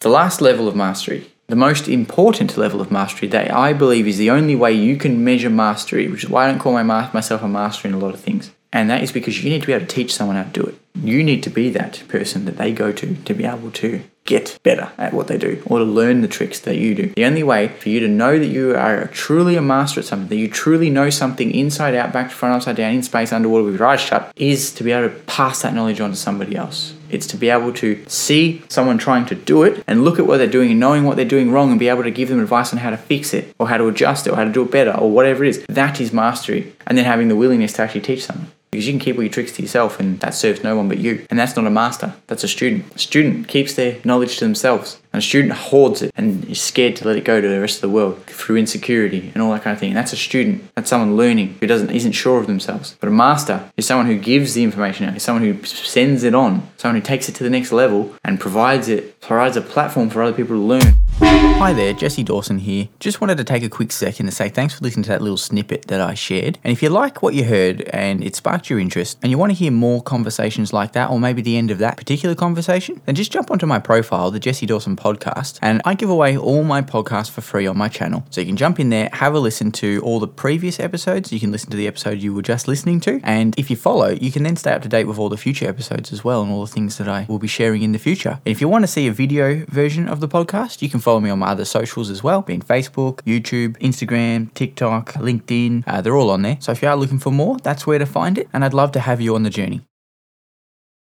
The last level of mastery, the most important level of mastery that I believe is the only way you can measure mastery, which is why I don't call my ma- myself a master in a lot of things. And that is because you need to be able to teach someone how to do it. You need to be that person that they go to to be able to get better at what they do or to learn the tricks that you do. The only way for you to know that you are truly a master at something, that you truly know something inside out, back to front, upside down, in space, underwater with your eyes shut, is to be able to pass that knowledge on to somebody else. It's to be able to see someone trying to do it and look at what they're doing and knowing what they're doing wrong and be able to give them advice on how to fix it or how to adjust it or how to do it better or whatever it is. That is mastery. And then having the willingness to actually teach someone. Because you can keep all your tricks to yourself and that serves no one but you. And that's not a master, that's a student. A student keeps their knowledge to themselves. And a student hoards it and is scared to let it go to the rest of the world through insecurity and all that kind of thing. And that's a student. That's someone learning who doesn't isn't sure of themselves. But a master is someone who gives the information out, is someone who sends it on, someone who takes it to the next level and provides it provides a platform for other people to learn. Hi there, Jesse Dawson here. Just wanted to take a quick second to say thanks for listening to that little snippet that I shared. And if you like what you heard and it sparked your interest and you want to hear more conversations like that, or maybe the end of that particular conversation, then just jump onto my profile, the Jesse Dawson podcast, and I give away all my podcasts for free on my channel. So you can jump in there, have a listen to all the previous episodes. You can listen to the episode you were just listening to. And if you follow, you can then stay up to date with all the future episodes as well and all the things that I will be sharing in the future. And if you want to see a video version of the podcast, you can follow me on my other socials as well, being Facebook, YouTube, Instagram, TikTok, LinkedIn. Uh, they're all on there. So if you are looking for more, that's where to find it. And I'd love to have you on the journey.